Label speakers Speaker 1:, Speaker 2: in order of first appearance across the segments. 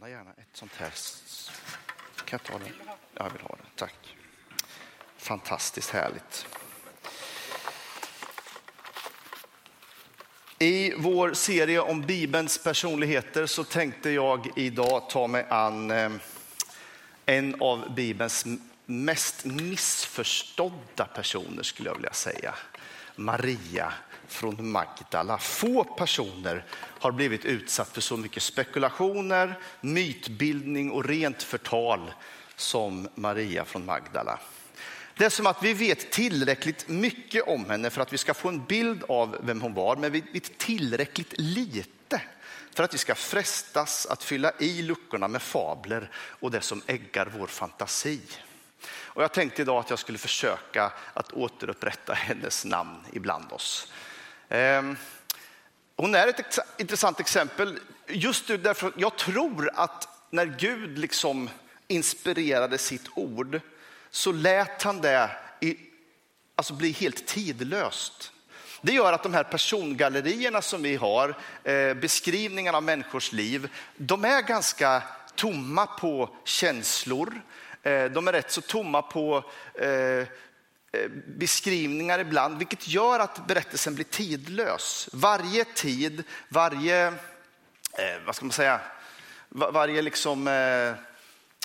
Speaker 1: låna gärna ett sånt här. Kan jag ta det? Ja, jag vill ha det. Tack. Fantastiskt härligt. I vår serie om Bibelns personligheter så tänkte jag idag ta mig an eh, en av Bibelns mest missförstådda personer skulle jag vilja säga. Maria från Magdala. Få personer har blivit utsatt för så mycket spekulationer, mytbildning och rent förtal som Maria från Magdala. Det är som att vi vet tillräckligt mycket om henne för att vi ska få en bild av vem hon var, men vi vet tillräckligt lite för att vi ska frestas att fylla i luckorna med fabler och det som äggar vår fantasi. Och jag tänkte idag att jag skulle försöka att återupprätta hennes namn ibland oss. Ehm, hon är ett intressant exempel just därför jag tror att när Gud liksom inspirerade sitt ord så lät han det i, alltså bli helt tidlöst. Det gör att de här persongallerierna som vi har, eh, beskrivningarna av människors liv, de är ganska tomma på känslor. Eh, de är rätt så tomma på eh, Eh, beskrivningar ibland, vilket gör att berättelsen blir tidlös. Varje tid, varje, eh, vad ska man säga, varje liksom eh,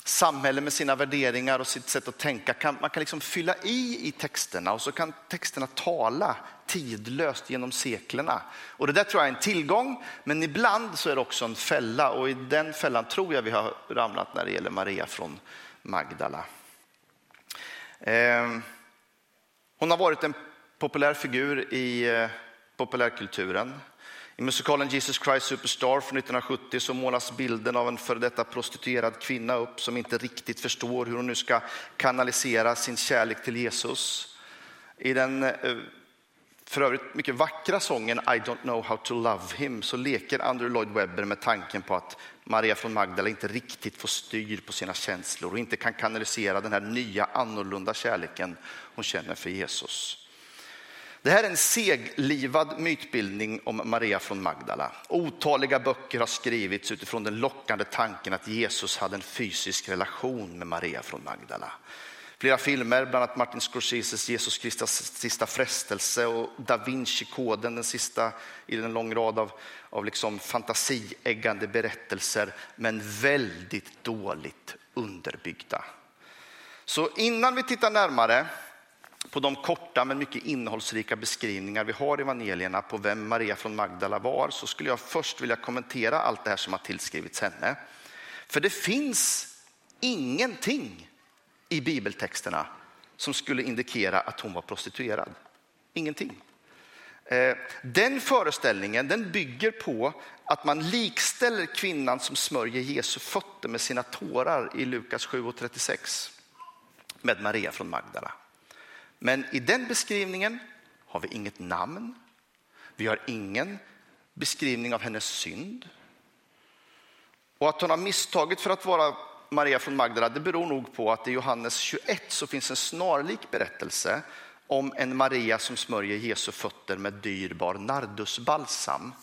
Speaker 1: samhälle med sina värderingar och sitt sätt att tänka. Kan, man kan liksom fylla i i texterna och så kan texterna tala tidlöst genom seklerna. Och det där tror jag är en tillgång, men ibland så är det också en fälla och i den fällan tror jag vi har ramlat när det gäller Maria från Magdala. Eh, hon har varit en populär figur i eh, populärkulturen. I musikalen Jesus Christ Superstar från 1970 så målas bilden av en före detta prostituerad kvinna upp som inte riktigt förstår hur hon nu ska kanalisera sin kärlek till Jesus. I den eh, för övrigt mycket vackra sången I don't know how to love him så leker Andrew Lloyd Webber med tanken på att Maria från Magdala inte riktigt får styr på sina känslor och inte kan kanalisera den här nya annorlunda kärleken hon känner för Jesus. Det här är en seglivad mytbildning om Maria från Magdala. Otaliga böcker har skrivits utifrån den lockande tanken att Jesus hade en fysisk relation med Maria från Magdala. Flera filmer, bland annat Martin Scorseses Jesus Kristus sista frestelse och Da Vinci-koden, den sista i en lång rad av, av liksom fantasieggande berättelser, men väldigt dåligt underbyggda. Så innan vi tittar närmare på de korta men mycket innehållsrika beskrivningar vi har i evangelierna på vem Maria från Magdala var så skulle jag först vilja kommentera allt det här som har tillskrivits henne. För det finns ingenting i bibeltexterna som skulle indikera att hon var prostituerad. Ingenting. Eh, den föreställningen den bygger på att man likställer kvinnan som smörjer Jesu fötter med sina tårar i Lukas 7.36 med Maria från Magdala. Men i den beskrivningen har vi inget namn. Vi har ingen beskrivning av hennes synd. Och att hon har misstagit för att vara Maria från Magdala, det beror nog på att i Johannes 21 så finns en snarlik berättelse om en Maria som smörjer Jesu fötter med dyrbar nardusbalsam.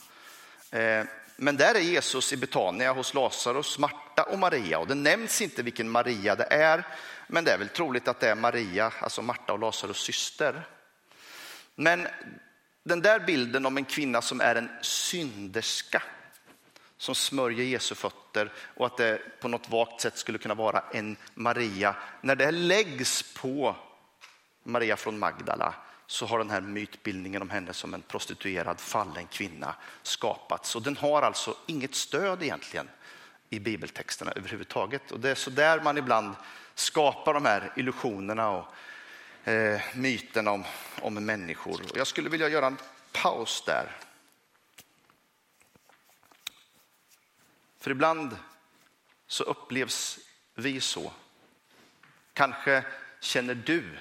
Speaker 1: Eh, men där är Jesus i Betania hos Lazarus, Marta och Maria och det nämns inte vilken Maria det är. Men det är väl troligt att det är Maria, alltså Marta och Lazarus syster. Men den där bilden om en kvinna som är en synderska som smörjer Jesu fötter och att det på något vagt sätt skulle kunna vara en Maria. När det läggs på Maria från Magdala så har den här mytbildningen om henne som en prostituerad fallen kvinna skapats. Och den har alltså inget stöd egentligen i bibeltexterna överhuvudtaget. Och det är så där man ibland skapar de här illusionerna och eh, myterna om, om människor. Och jag skulle vilja göra en paus där. För ibland så upplevs vi så. Kanske känner du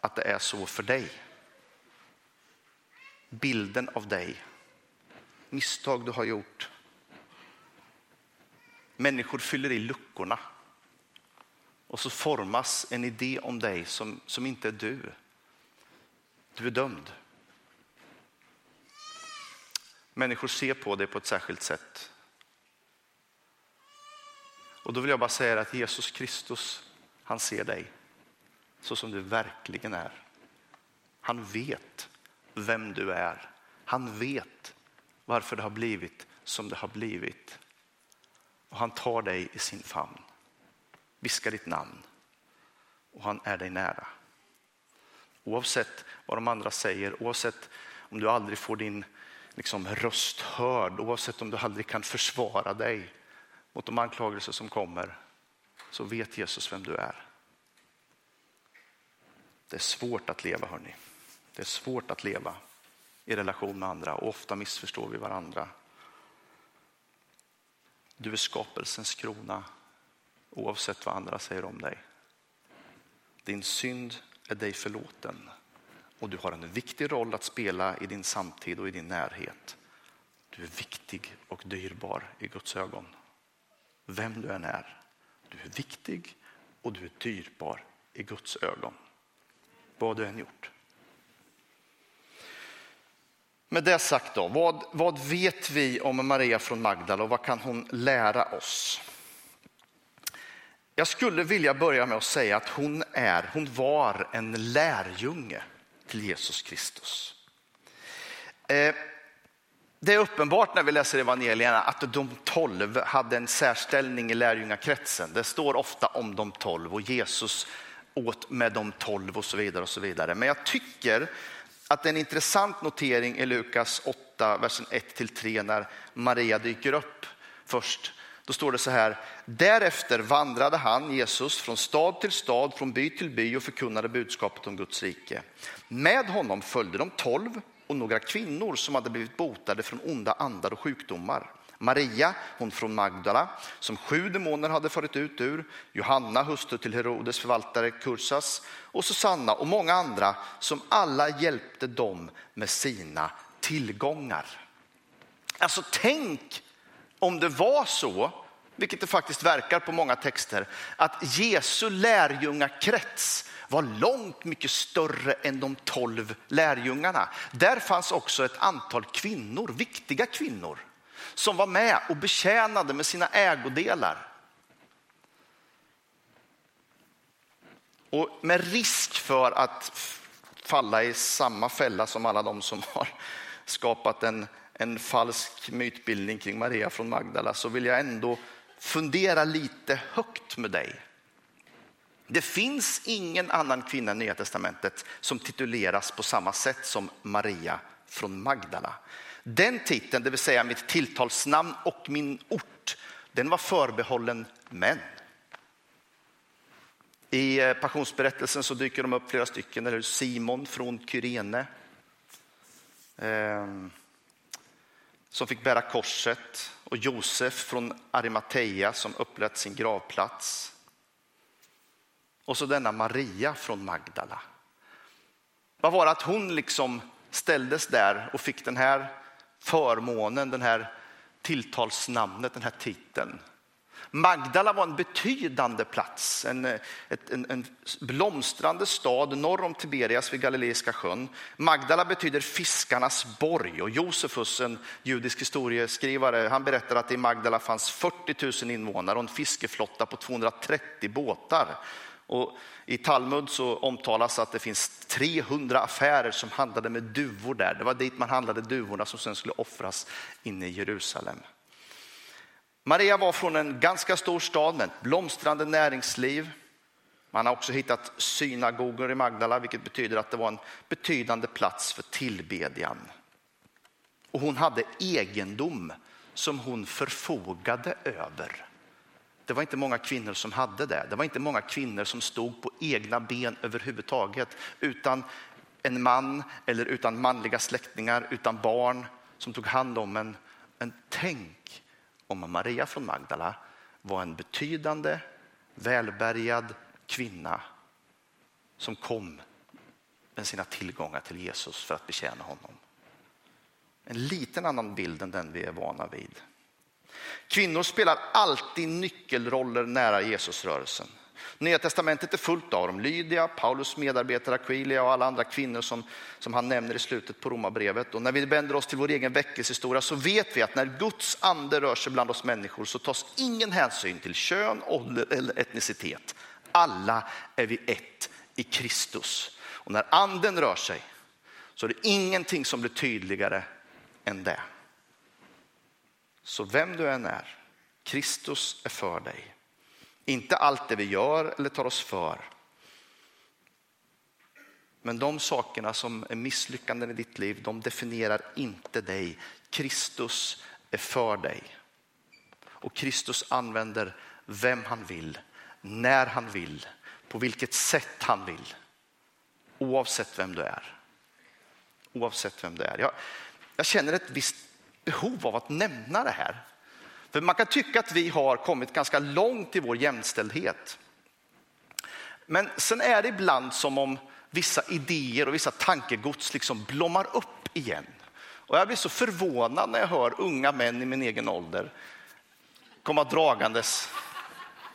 Speaker 1: att det är så för dig. Bilden av dig, misstag du har gjort. Människor fyller i luckorna och så formas en idé om dig som, som inte är du. Du är dömd. Människor ser på dig på ett särskilt sätt. Och då vill jag bara säga att Jesus Kristus, han ser dig så som du verkligen är. Han vet vem du är. Han vet varför det har blivit som det har blivit. Och han tar dig i sin famn, viskar ditt namn och han är dig nära. Oavsett vad de andra säger, oavsett om du aldrig får din liksom, röst hörd, oavsett om du aldrig kan försvara dig mot de anklagelser som kommer, så vet Jesus vem du är. Det är svårt att leva, hörni. Det är svårt att leva i relation med andra och ofta missförstår vi varandra. Du är skapelsens krona oavsett vad andra säger om dig. Din synd är dig förlåten och du har en viktig roll att spela i din samtid och i din närhet. Du är viktig och dyrbar i Guds ögon. Vem du än är. Du är viktig och du är dyrbar i Guds ögon. Vad du än gjort. Med det sagt då, vad, vad vet vi om Maria från Magdala och vad kan hon lära oss? Jag skulle vilja börja med att säga att hon, är, hon var en lärjunge till Jesus Kristus. Eh, det är uppenbart när vi läser evangelierna att de tolv hade en särställning i lärjungakretsen. Det står ofta om de tolv och Jesus åt med de tolv och så vidare. och så vidare. Men jag tycker att det är en intressant notering i Lukas 8, versen 1-3 när Maria dyker upp först. Då står det så här, därefter vandrade han, Jesus, från stad till stad, från by till by och förkunnade budskapet om Guds rike. Med honom följde de tolv och några kvinnor som hade blivit botade från onda andar och sjukdomar. Maria, hon från Magdala, som sju demoner hade farit ut ur, Johanna, hustru till Herodes förvaltare Kursas och Susanna och många andra som alla hjälpte dem med sina tillgångar. Alltså tänk om det var så, vilket det faktiskt verkar på många texter, att Jesu lärjungakrets var långt mycket större än de tolv lärjungarna. Där fanns också ett antal kvinnor, viktiga kvinnor, som var med och betjänade med sina ägodelar. Och med risk för att falla i samma fälla som alla de som har skapat en, en falsk mytbildning kring Maria från Magdala så vill jag ändå fundera lite högt med dig. Det finns ingen annan kvinna i Nya Testamentet som tituleras på samma sätt som Maria från Magdala. Den titeln, det vill säga mitt tilltalsnamn och min ort, den var förbehållen män. I eh, passionsberättelsen så dyker de upp flera stycken. Eller Simon från Kyrene. Ehm, som fick bära korset. Och Josef från Arimathea som upplät sin gravplats. Och så denna Maria från Magdala. Vad var det att hon liksom ställdes där och fick den här förmånen, den här tilltalsnamnet, den här titeln. Magdala var en betydande plats, en, en, en, blomstrande stad norr om Tiberias vid Galileiska sjön. Magdala betyder fiskarnas borg och Josefus, en judisk historieskrivare, han berättar att i Magdala fanns 40 000 invånare och en fiskeflotta på 230 båtar. Och I Talmud så omtalas att det finns 300 affärer som handlade med duvor där. Det var dit man handlade duvorna som sen skulle offras inne i Jerusalem. Maria var från en ganska stor stad med ett blomstrande näringsliv. Man har också hittat synagogor i Magdala, vilket betyder att det var en betydande plats för tillbedjan. Och hon hade egendom som hon förfogade över. Det var inte många kvinnor som hade det. Det var inte många kvinnor som stod på egna ben överhuvudtaget utan en man eller utan manliga släktingar, utan barn som tog hand om en. Men tänk om Maria från Magdala var en betydande, välbärgad kvinna som kom med sina tillgångar till Jesus för att betjäna honom. En liten annan bild än den vi är vana vid. Kvinnor spelar alltid nyckelroller nära Jesusrörelsen. Nya testamentet är fullt av dem. Lydia, Paulus medarbetare Aquilia och alla andra kvinnor som, som han nämner i slutet på romabrevet. Och när vi vänder oss till vår egen väckelsehistoria så vet vi att när Guds ande rör sig bland oss människor så tas ingen hänsyn till kön, ålder eller etnicitet. Alla är vi ett i Kristus. Och när anden rör sig så är det ingenting som blir tydligare än det. Så vem du än är, Kristus är för dig. Inte allt det vi gör eller tar oss för. Men de sakerna som är misslyckanden i ditt liv, de definierar inte dig. Kristus är för dig. Och Kristus använder vem han vill, när han vill, på vilket sätt han vill. Oavsett vem du är. Oavsett vem du är. Jag, jag känner ett visst behov av att nämna det här. För man kan tycka att vi har kommit ganska långt i vår jämställdhet. Men sen är det ibland som om vissa idéer och vissa tankegods liksom blommar upp igen. Och jag blir så förvånad när jag hör unga män i min egen ålder komma dragandes,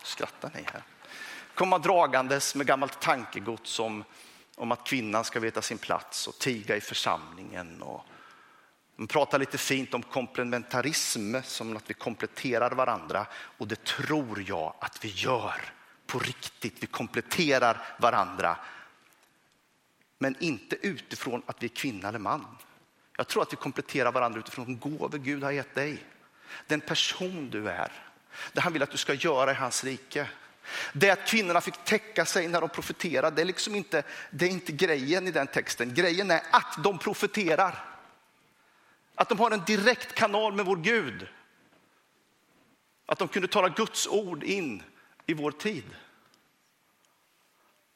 Speaker 1: skrattar ni här, komma dragandes med gammalt tankegods om, om att kvinnan ska veta sin plats och tiga i församlingen och man pratar lite fint om komplementarism, som att vi kompletterar varandra. Och det tror jag att vi gör på riktigt. Vi kompletterar varandra. Men inte utifrån att vi är kvinna eller man. Jag tror att vi kompletterar varandra utifrån de gåvor Gud har gett dig. Den person du är. Det han vill att du ska göra i hans rike. Det att kvinnorna fick täcka sig när de profeterade, det är, liksom inte, det är inte grejen i den texten. Grejen är att de profeterar. Att de har en direkt kanal med vår Gud. Att de kunde tala Guds ord in i vår tid.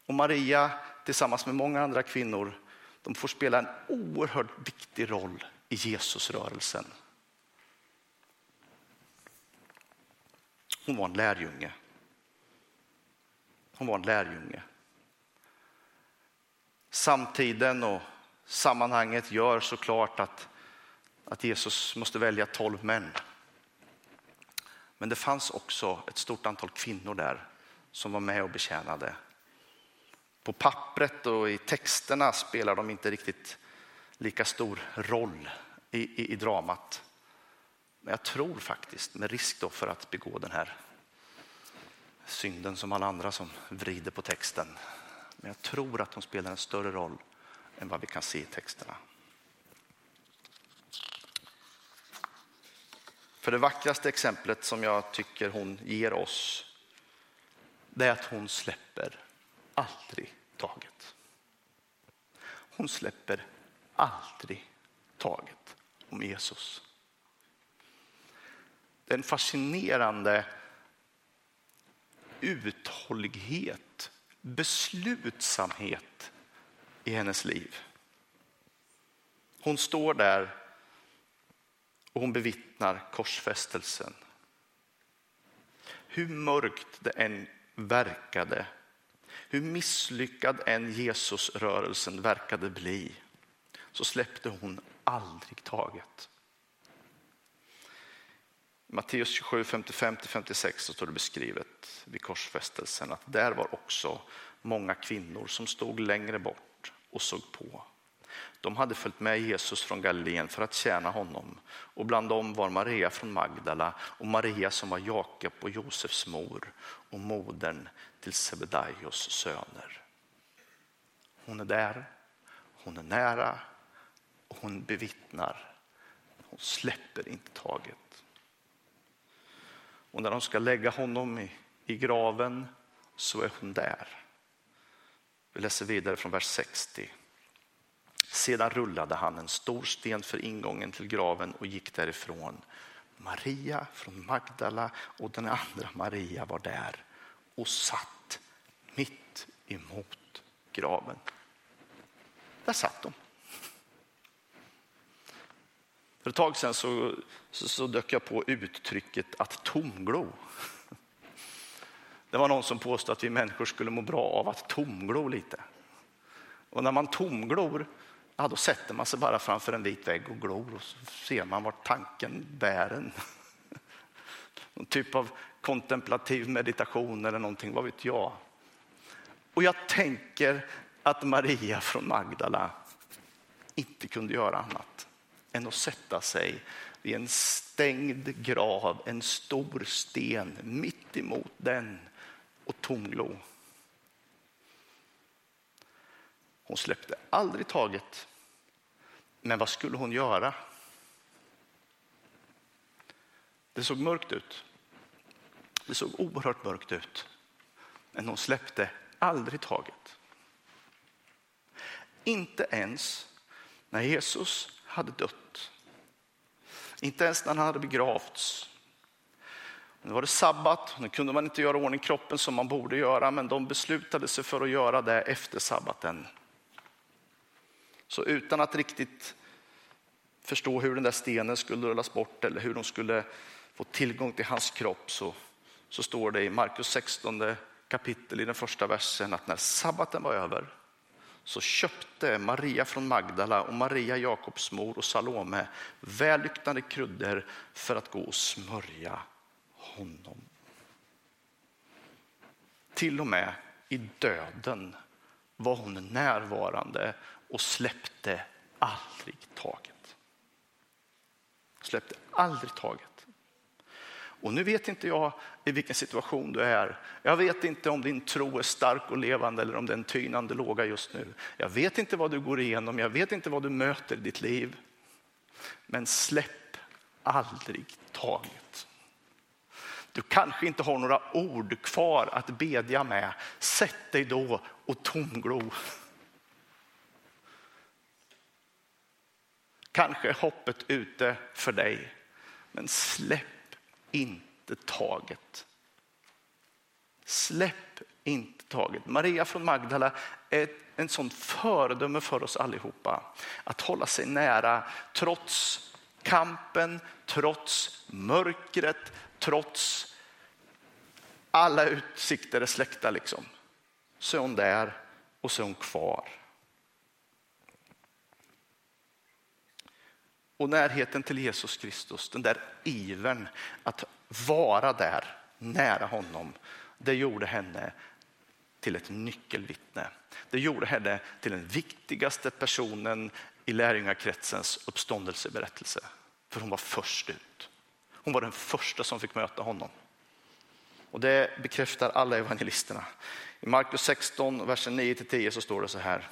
Speaker 1: Och Maria tillsammans med många andra kvinnor, de får spela en oerhört viktig roll i Jesusrörelsen. Hon var en lärjunge. Hon var en lärjunge. Samtiden och sammanhanget gör såklart att att Jesus måste välja tolv män. Men det fanns också ett stort antal kvinnor där som var med och betjänade. På pappret och i texterna spelar de inte riktigt lika stor roll i, i, i dramat. Men jag tror faktiskt, med risk då för att begå den här synden som alla andra som vrider på texten. Men jag tror att de spelar en större roll än vad vi kan se i texterna. För det vackraste exemplet som jag tycker hon ger oss, det är att hon släpper aldrig taget. Hon släpper aldrig taget om Jesus. Det är en fascinerande uthållighet, beslutsamhet i hennes liv. Hon står där och hon bevittnar korsfästelsen. Hur mörkt det än verkade, hur misslyckad än Jesusrörelsen verkade bli, så släppte hon aldrig taget. Matteus 27, 55-56 så står det beskrivet vid korsfästelsen att där var också många kvinnor som stod längre bort och såg på. De hade följt med Jesus från Galileen för att tjäna honom. Och bland dem var Maria från Magdala och Maria som var Jakob och Josefs mor och modern till Sebedaios söner. Hon är där, hon är nära och hon bevittnar. Hon släpper inte taget. Och när de ska lägga honom i, i graven så är hon där. Vi läser vidare från vers 60. Sedan rullade han en stor sten för ingången till graven och gick därifrån. Maria från Magdala och den andra Maria var där och satt mitt emot graven. Där satt de. För ett tag sedan så, så, så dök jag på uttrycket att tomglo. Det var någon som påstod att vi människor skulle må bra av att tomglo lite. Och när man tomglor ja, då sätter man sig bara framför en vit vägg och glor och så ser man vart tanken bär en. Någon typ av kontemplativ meditation eller någonting, vad vet jag. Och jag tänker att Maria från Magdala inte kunde göra annat än att sätta sig vid en stängd grav, en stor sten mitt emot den och tomglo. Hon släppte aldrig taget. Men vad skulle hon göra? Det såg mörkt ut. Det såg oerhört mörkt ut. Men hon släppte aldrig taget. Inte ens när Jesus hade dött. Inte ens när han hade begravts. Nu var det sabbat, nu kunde man inte göra ordning kroppen som man borde göra, men de beslutade sig för att göra det efter sabbaten. Så utan att riktigt förstå hur den där stenen skulle rullas bort eller hur de skulle få tillgång till hans kropp så, så står det i Markus 16 kapitel i den första versen att när sabbaten var över så köpte Maria från Magdala och Maria Jakobs mor och Salome vällyktande kryddor för att gå och smörja honom. Till och med i döden var hon närvarande och släppte aldrig taget. Släppte aldrig taget. Och nu vet inte jag i vilken situation du är. Jag vet inte om din tro är stark och levande eller om den tynande låga just nu. Jag vet inte vad du går igenom, jag vet inte vad du möter i ditt liv. Men släpp aldrig taget. Du kanske inte har några ord kvar att bedja med. Sätt dig då och tomglo. Kanske är hoppet ute för dig, men släpp inte taget. Släpp inte taget. Maria från Magdala är en sån föredöme för oss allihopa. Att hålla sig nära trots kampen, trots mörkret, trots alla utsikter är släckta. Liksom. Så är hon där och så är hon kvar. Och närheten till Jesus Kristus, den där ivern att vara där nära honom, det gjorde henne till ett nyckelvittne. Det gjorde henne till den viktigaste personen i lärjungakretsens uppståndelseberättelse. För hon var först ut. Hon var den första som fick möta honom. Och det bekräftar alla evangelisterna. I Markus 16, versen 9-10 så står det så här.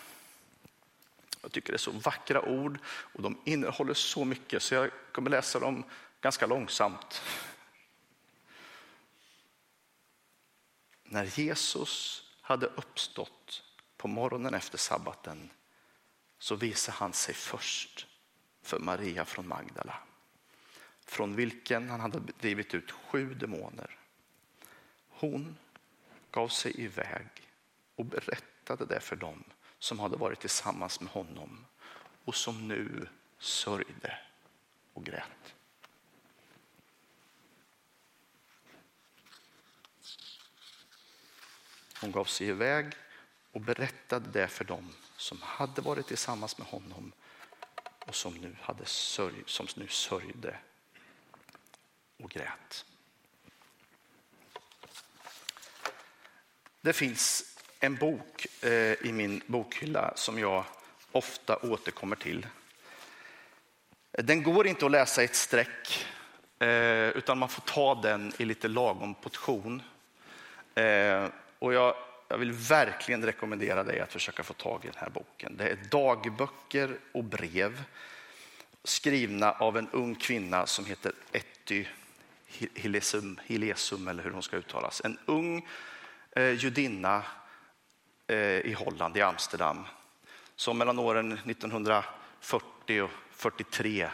Speaker 1: Jag tycker det är så vackra ord och de innehåller så mycket så jag kommer läsa dem ganska långsamt. När Jesus hade uppstått på morgonen efter sabbaten så visade han sig först för Maria från Magdala från vilken han hade drivit ut sju demoner. Hon gav sig iväg och berättade det för dem som hade varit tillsammans med honom och som nu sörjde och grät. Hon gav sig iväg och berättade det för dem som hade varit tillsammans med honom och som nu, hade sörj, som nu sörjde och grät. Det finns en bok eh, i min bokhylla som jag ofta återkommer till. Den går inte att läsa i ett streck, eh, utan man får ta den i lite lagom portion. Eh, och jag, jag vill verkligen rekommendera dig att försöka få tag i den här boken. Det är dagböcker och brev skrivna av en ung kvinna som heter Etty Hilesum, Hilesum eller hur hon ska uttalas. En ung eh, judinna Eh, i Holland, i Amsterdam, som mellan åren 1940 och 43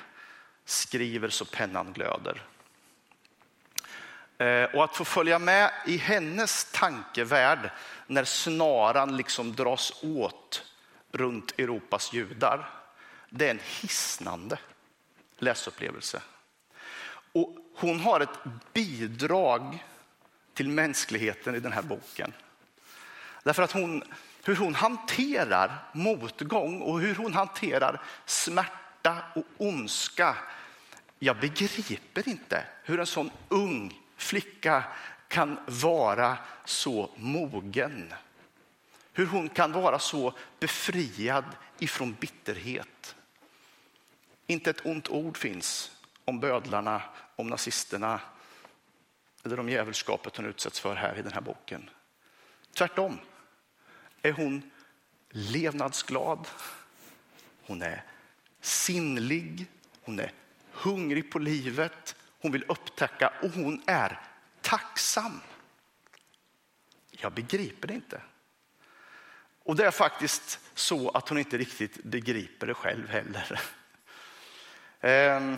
Speaker 1: skriver så pennan glöder. Eh, och att få följa med i hennes tankevärld när snaran liksom dras åt runt Europas judar, det är en hisnande läsupplevelse. Och hon har ett bidrag till mänskligheten i den här boken Därför att hon, hur hon hanterar motgång och hur hon hanterar smärta och ondska. Jag begriper inte hur en sån ung flicka kan vara så mogen. Hur hon kan vara så befriad ifrån bitterhet. Inte ett ont ord finns om bödlarna, om nazisterna eller om djävulskapet hon utsätts för här i den här boken. Tvärtom är hon levnadsglad, hon är sinnlig, hon är hungrig på livet, hon vill upptäcka och hon är tacksam. Jag begriper det inte. Och det är faktiskt så att hon inte riktigt begriper det själv heller. Eh,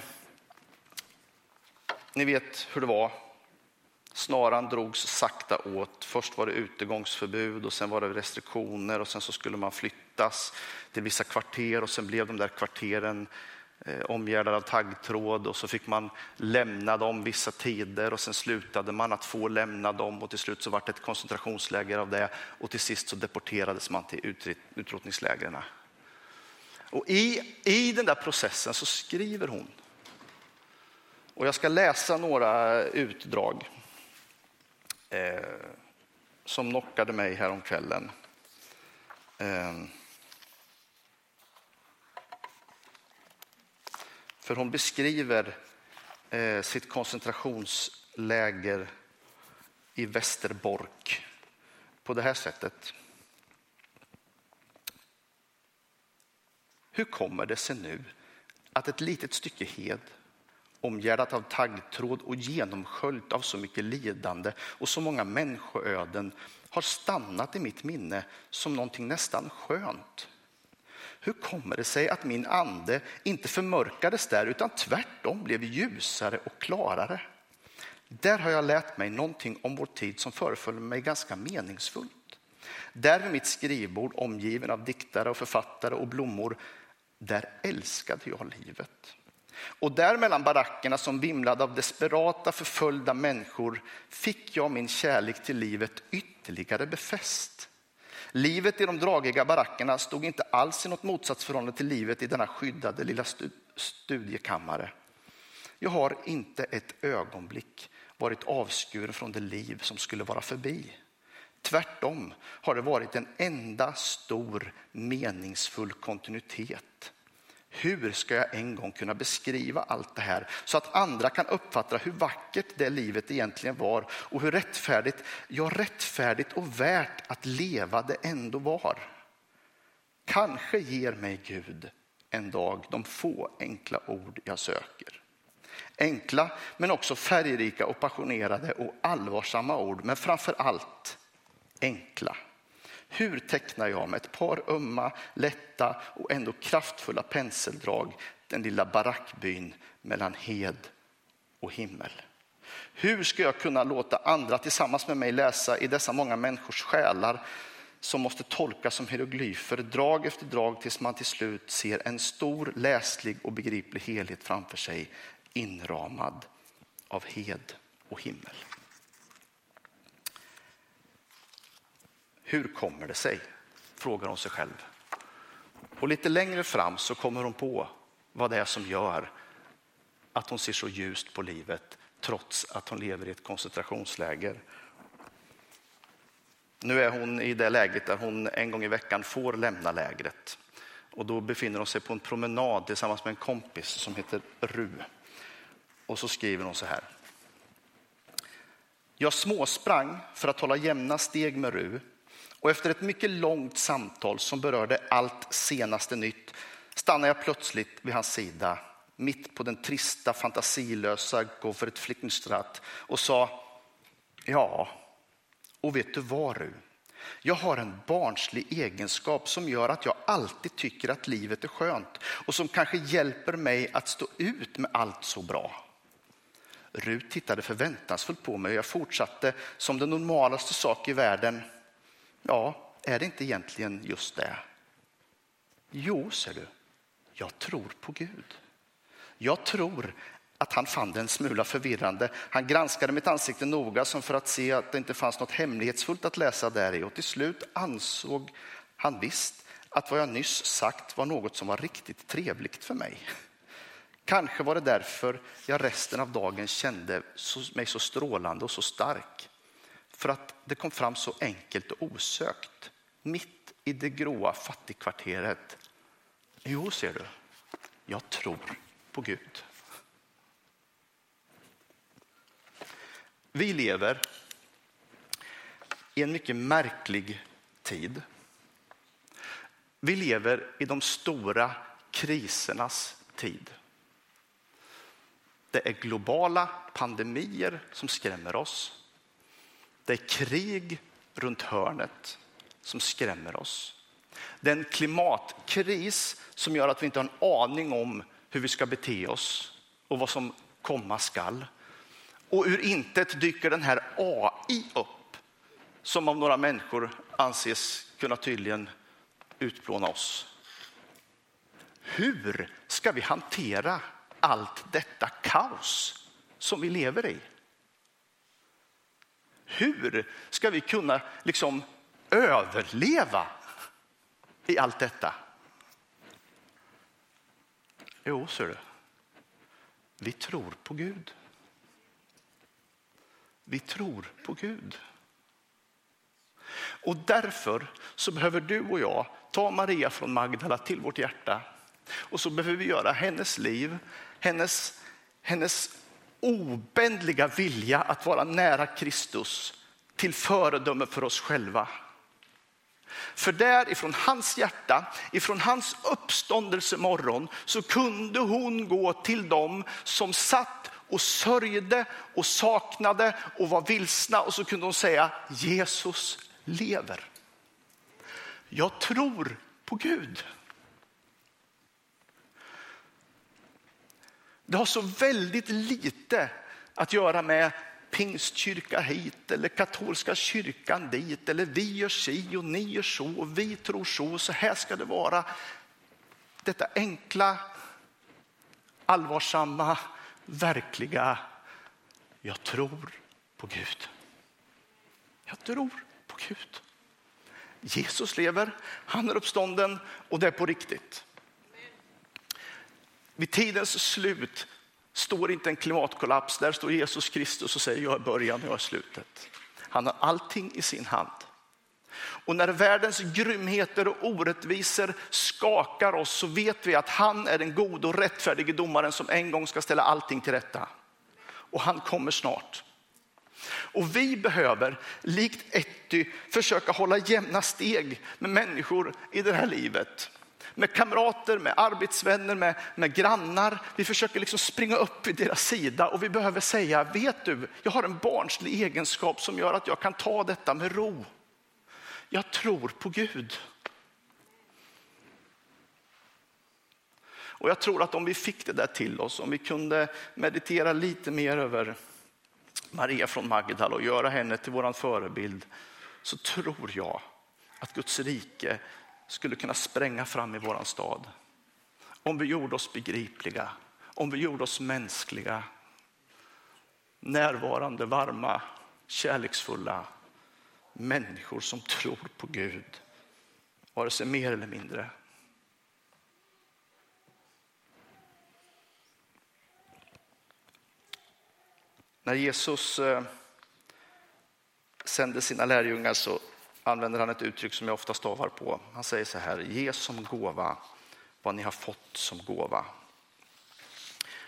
Speaker 1: ni vet hur det var. Snaran drogs sakta åt. Först var det utegångsförbud och sen var det restriktioner och sen så skulle man flyttas till vissa kvarter och sen blev de där kvarteren eh, omgärdade av taggtråd och så fick man lämna dem vissa tider och sen slutade man att få lämna dem och till slut så var det ett koncentrationsläger av det och till sist så deporterades man till utrotningslägren. Och i, i den där processen så skriver hon och jag ska läsa några utdrag eh, som knockade mig häromkvällen. Eh, för hon beskriver eh, sitt koncentrationsläger i Västerbork på det här sättet. Hur kommer det sig nu att ett litet stycke hed omgärdat av taggtråd och genomsköljt av så mycket lidande och så många människoöden har stannat i mitt minne som någonting nästan skönt. Hur kommer det sig att min ande inte förmörkades där utan tvärtom blev ljusare och klarare? Där har jag lärt mig någonting om vår tid som föreföll mig ganska meningsfullt. Där vid mitt skrivbord omgiven av diktare och författare och blommor, där älskade jag livet. Och där mellan barackerna som vimlade av desperata förföljda människor fick jag min kärlek till livet ytterligare befäst. Livet i de dragiga barackerna stod inte alls i något motsatsförhållande till livet i denna skyddade lilla studiekammare. Jag har inte ett ögonblick varit avskuren från det liv som skulle vara förbi. Tvärtom har det varit en enda stor meningsfull kontinuitet hur ska jag en gång kunna beskriva allt det här så att andra kan uppfatta hur vackert det livet egentligen var och hur rättfärdigt, ja rättfärdigt och värt att leva det ändå var. Kanske ger mig Gud en dag de få enkla ord jag söker. Enkla men också färgrika och passionerade och allvarsamma ord men framför allt enkla. Hur tecknar jag med ett par ömma, lätta och ändå kraftfulla penseldrag den lilla barackbyn mellan hed och himmel? Hur ska jag kunna låta andra tillsammans med mig läsa i dessa många människors själar som måste tolkas som hieroglyfer drag efter drag tills man till slut ser en stor läslig och begriplig helhet framför sig inramad av hed och himmel. Hur kommer det sig? Frågar hon sig själv. Och lite längre fram så kommer hon på vad det är som gör att hon ser så ljust på livet trots att hon lever i ett koncentrationsläger. Nu är hon i det läget där hon en gång i veckan får lämna lägret. Och då befinner hon sig på en promenad tillsammans med en kompis som heter Ru. Och så skriver hon så här. Jag småsprang för att hålla jämna steg med Ru och efter ett mycket långt samtal som berörde allt senaste nytt stannade jag plötsligt vid hans sida mitt på den trista, fantasilösa Goffert Flickenstratt och sa Ja, och vet du vad du? Jag har en barnslig egenskap som gör att jag alltid tycker att livet är skönt och som kanske hjälper mig att stå ut med allt så bra. Rut tittade förväntansfullt på mig och jag fortsatte som den normalaste sak i världen. Ja, är det inte egentligen just det? Jo, ser du, jag tror på Gud. Jag tror att han fann det en smula förvirrande. Han granskade mitt ansikte noga som för att se att det inte fanns något hemlighetsfullt att läsa där i och till slut ansåg han visst att vad jag nyss sagt var något som var riktigt trevligt för mig. Kanske var det därför jag resten av dagen kände mig så strålande och så stark. För att det kom fram så enkelt och osökt, mitt i det gråa fattigkvarteret. Jo, ser du, jag tror på Gud. Vi lever i en mycket märklig tid. Vi lever i de stora krisernas tid. Det är globala pandemier som skrämmer oss. Det är krig runt hörnet som skrämmer oss. Det är en klimatkris som gör att vi inte har en aning om hur vi ska bete oss och vad som komma skall. Och ur intet dyker den här AI upp som av några människor anses kunna tydligen utplåna oss. Hur ska vi hantera allt detta kaos som vi lever i? Hur ska vi kunna liksom överleva i allt detta? Jo, ser du. Vi tror på Gud. Vi tror på Gud. Och därför så behöver du och jag ta Maria från Magdala till vårt hjärta. Och så behöver vi göra hennes liv, hennes, hennes obändliga vilja att vara nära Kristus till föredöme för oss själva. För där ifrån hans hjärta, ifrån hans uppståndelsemorgon så kunde hon gå till dem som satt och sörjde och saknade och var vilsna och så kunde hon säga Jesus lever. Jag tror på Gud. Det har så väldigt lite att göra med pingstkyrka hit eller katolska kyrkan dit eller vi gör si och ni gör så och vi tror så och så här ska det vara. Detta enkla, allvarsamma, verkliga. Jag tror på Gud. Jag tror på Gud. Jesus lever, han är uppstånden och det är på riktigt. Vid tidens slut står inte en klimatkollaps, där står Jesus Kristus och säger jag är början och jag är slutet. Han har allting i sin hand. Och när världens grymheter och orättvisor skakar oss så vet vi att han är den gode och rättfärdige domaren som en gång ska ställa allting till rätta. Och han kommer snart. Och vi behöver, likt Etty, försöka hålla jämna steg med människor i det här livet med kamrater, med arbetsvänner, med, med grannar. Vi försöker liksom springa upp vid deras sida och vi behöver säga, vet du, jag har en barnslig egenskap som gör att jag kan ta detta med ro. Jag tror på Gud. Och jag tror att om vi fick det där till oss, om vi kunde meditera lite mer över Maria från Magdala och göra henne till vår förebild, så tror jag att Guds rike skulle kunna spränga fram i våran stad. Om vi gjorde oss begripliga, om vi gjorde oss mänskliga, närvarande, varma, kärleksfulla människor som tror på Gud, vare sig mer eller mindre. När Jesus eh, sände sina lärjungar så använder han ett uttryck som jag ofta stavar på. Han säger så här, ge som gåva vad ni har fått som gåva.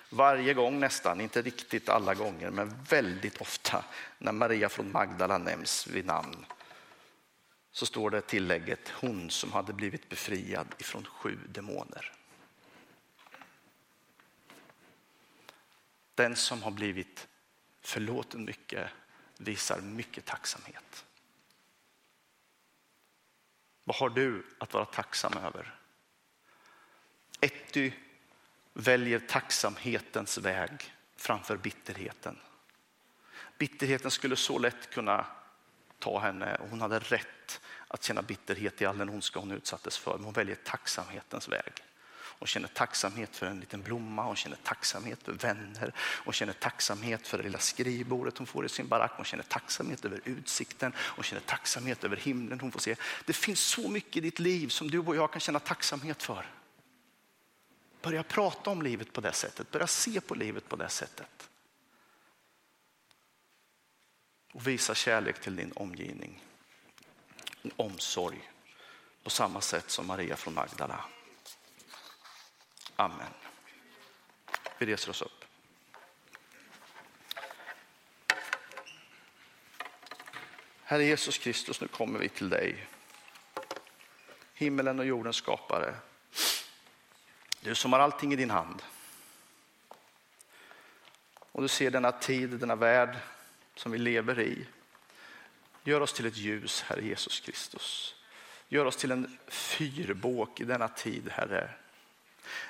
Speaker 1: Varje gång nästan, inte riktigt alla gånger, men väldigt ofta när Maria från Magdala nämns vid namn så står det tillägget hon som hade blivit befriad ifrån sju demoner. Den som har blivit förlåten mycket visar mycket tacksamhet. Vad har du att vara tacksam över? Etty väljer tacksamhetens väg framför bitterheten. Bitterheten skulle så lätt kunna ta henne och hon hade rätt att känna bitterhet i all den ondska hon utsattes för. Men hon väljer tacksamhetens väg. Hon känner tacksamhet för en liten blomma, hon känner tacksamhet för vänner, hon känner tacksamhet för det lilla skrivbordet hon får i sin barack, hon känner tacksamhet över utsikten, hon känner tacksamhet över himlen hon får se. Det finns så mycket i ditt liv som du och jag kan känna tacksamhet för. Börja prata om livet på det sättet, börja se på livet på det sättet. Och visa kärlek till din omgivning. Omsorg på samma sätt som Maria från Magdala. Amen. Vi reser oss upp. Herre Jesus Kristus, nu kommer vi till dig. Himmelen och jordens skapare. Du som har allting i din hand. Och du ser denna tid, denna värld som vi lever i. Gör oss till ett ljus, Herre Jesus Kristus. Gör oss till en fyrbåk i denna tid, Herre.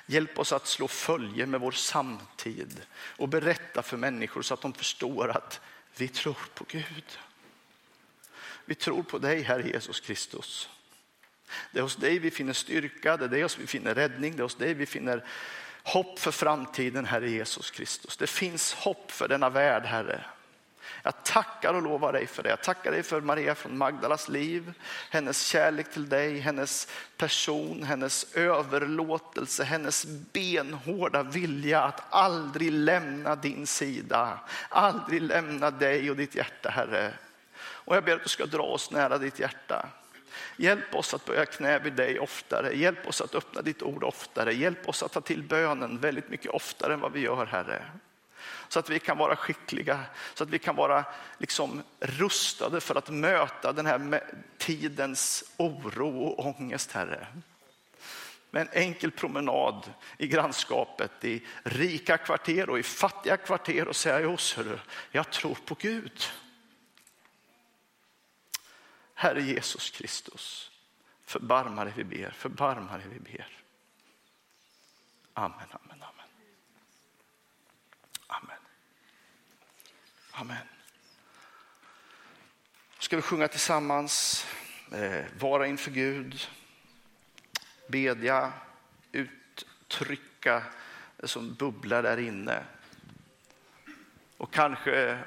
Speaker 1: Hjälp oss att slå följe med vår samtid och berätta för människor så att de förstår att vi tror på Gud. Vi tror på dig, Herre Jesus Kristus. Det är hos dig vi finner styrka, det är hos dig vi finner räddning, det är hos dig vi finner hopp för framtiden, Herre Jesus Kristus. Det finns hopp för denna värld, Herre. Jag tackar och lovar dig för det. Jag tackar dig för Maria från Magdalas liv, hennes kärlek till dig, hennes person, hennes överlåtelse, hennes benhårda vilja att aldrig lämna din sida, aldrig lämna dig och ditt hjärta, Herre. Och jag ber att du ska dra oss nära ditt hjärta. Hjälp oss att böja knä vid dig oftare. Hjälp oss att öppna ditt ord oftare. Hjälp oss att ta till bönen väldigt mycket oftare än vad vi gör, Herre. Så att vi kan vara skickliga, så att vi kan vara liksom rustade för att möta den här tidens oro och ångest, Herre. Med en enkel promenad i grannskapet, i rika kvarter och i fattiga kvarter och säga, oss, jag tror på Gud. Herre Jesus Kristus, förbarma dig vi ber, förbarma dig vi ber. Amen, amen, amen. Amen. Amen. Ska vi sjunga tillsammans, eh, vara inför Gud, bedja, uttrycka det som bubblar där inne. Och kanske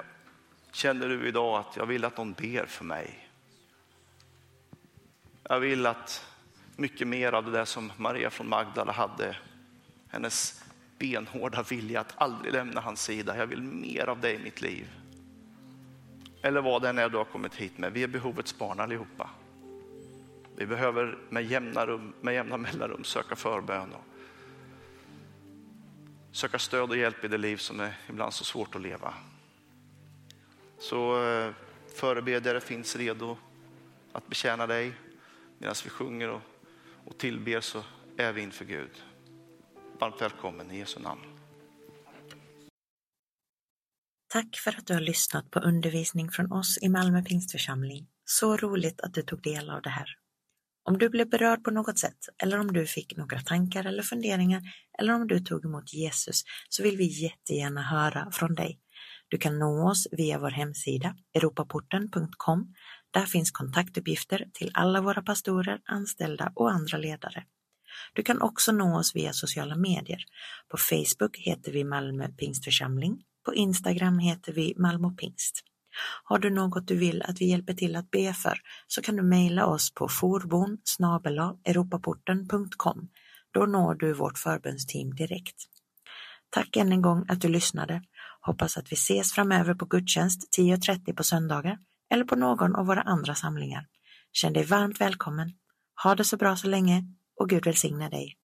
Speaker 1: känner du idag att jag vill att någon ber för mig. Jag vill att mycket mer av det där som Maria från Magdala hade, hennes benhårda vilja att aldrig lämna hans sida. Jag vill mer av det i mitt liv. Eller vad det än är du har kommit hit med. Vi är behovets barn allihopa. Vi behöver med jämna, rum, med jämna mellanrum söka förbön och söka stöd och hjälp i det liv som är ibland så svårt att leva. Så eh, förebedjare finns redo att betjäna dig medan vi sjunger och, och tillber så är vi inför Gud. Varmt välkommen i Jesu namn.
Speaker 2: Tack för att du har lyssnat på undervisning från oss i Malmö Pingstförsamling. Så roligt att du tog del av det här. Om du blev berörd på något sätt eller om du fick några tankar eller funderingar eller om du tog emot Jesus så vill vi jättegärna höra från dig. Du kan nå oss via vår hemsida europaporten.com där finns kontaktuppgifter till alla våra pastorer, anställda och andra ledare. Du kan också nå oss via sociala medier. På Facebook heter vi Malmö Pingstförsamling. På Instagram heter vi Malmö Pingst. Har du något du vill att vi hjälper till att be för så kan du mejla oss på forbon europaporten.com. Då når du vårt förbönsteam direkt. Tack än en gång att du lyssnade. Hoppas att vi ses framöver på gudstjänst 10.30 på söndagar eller på någon av våra andra samlingar. Känn dig varmt välkommen. Ha det så bra så länge och Gud välsigne dig.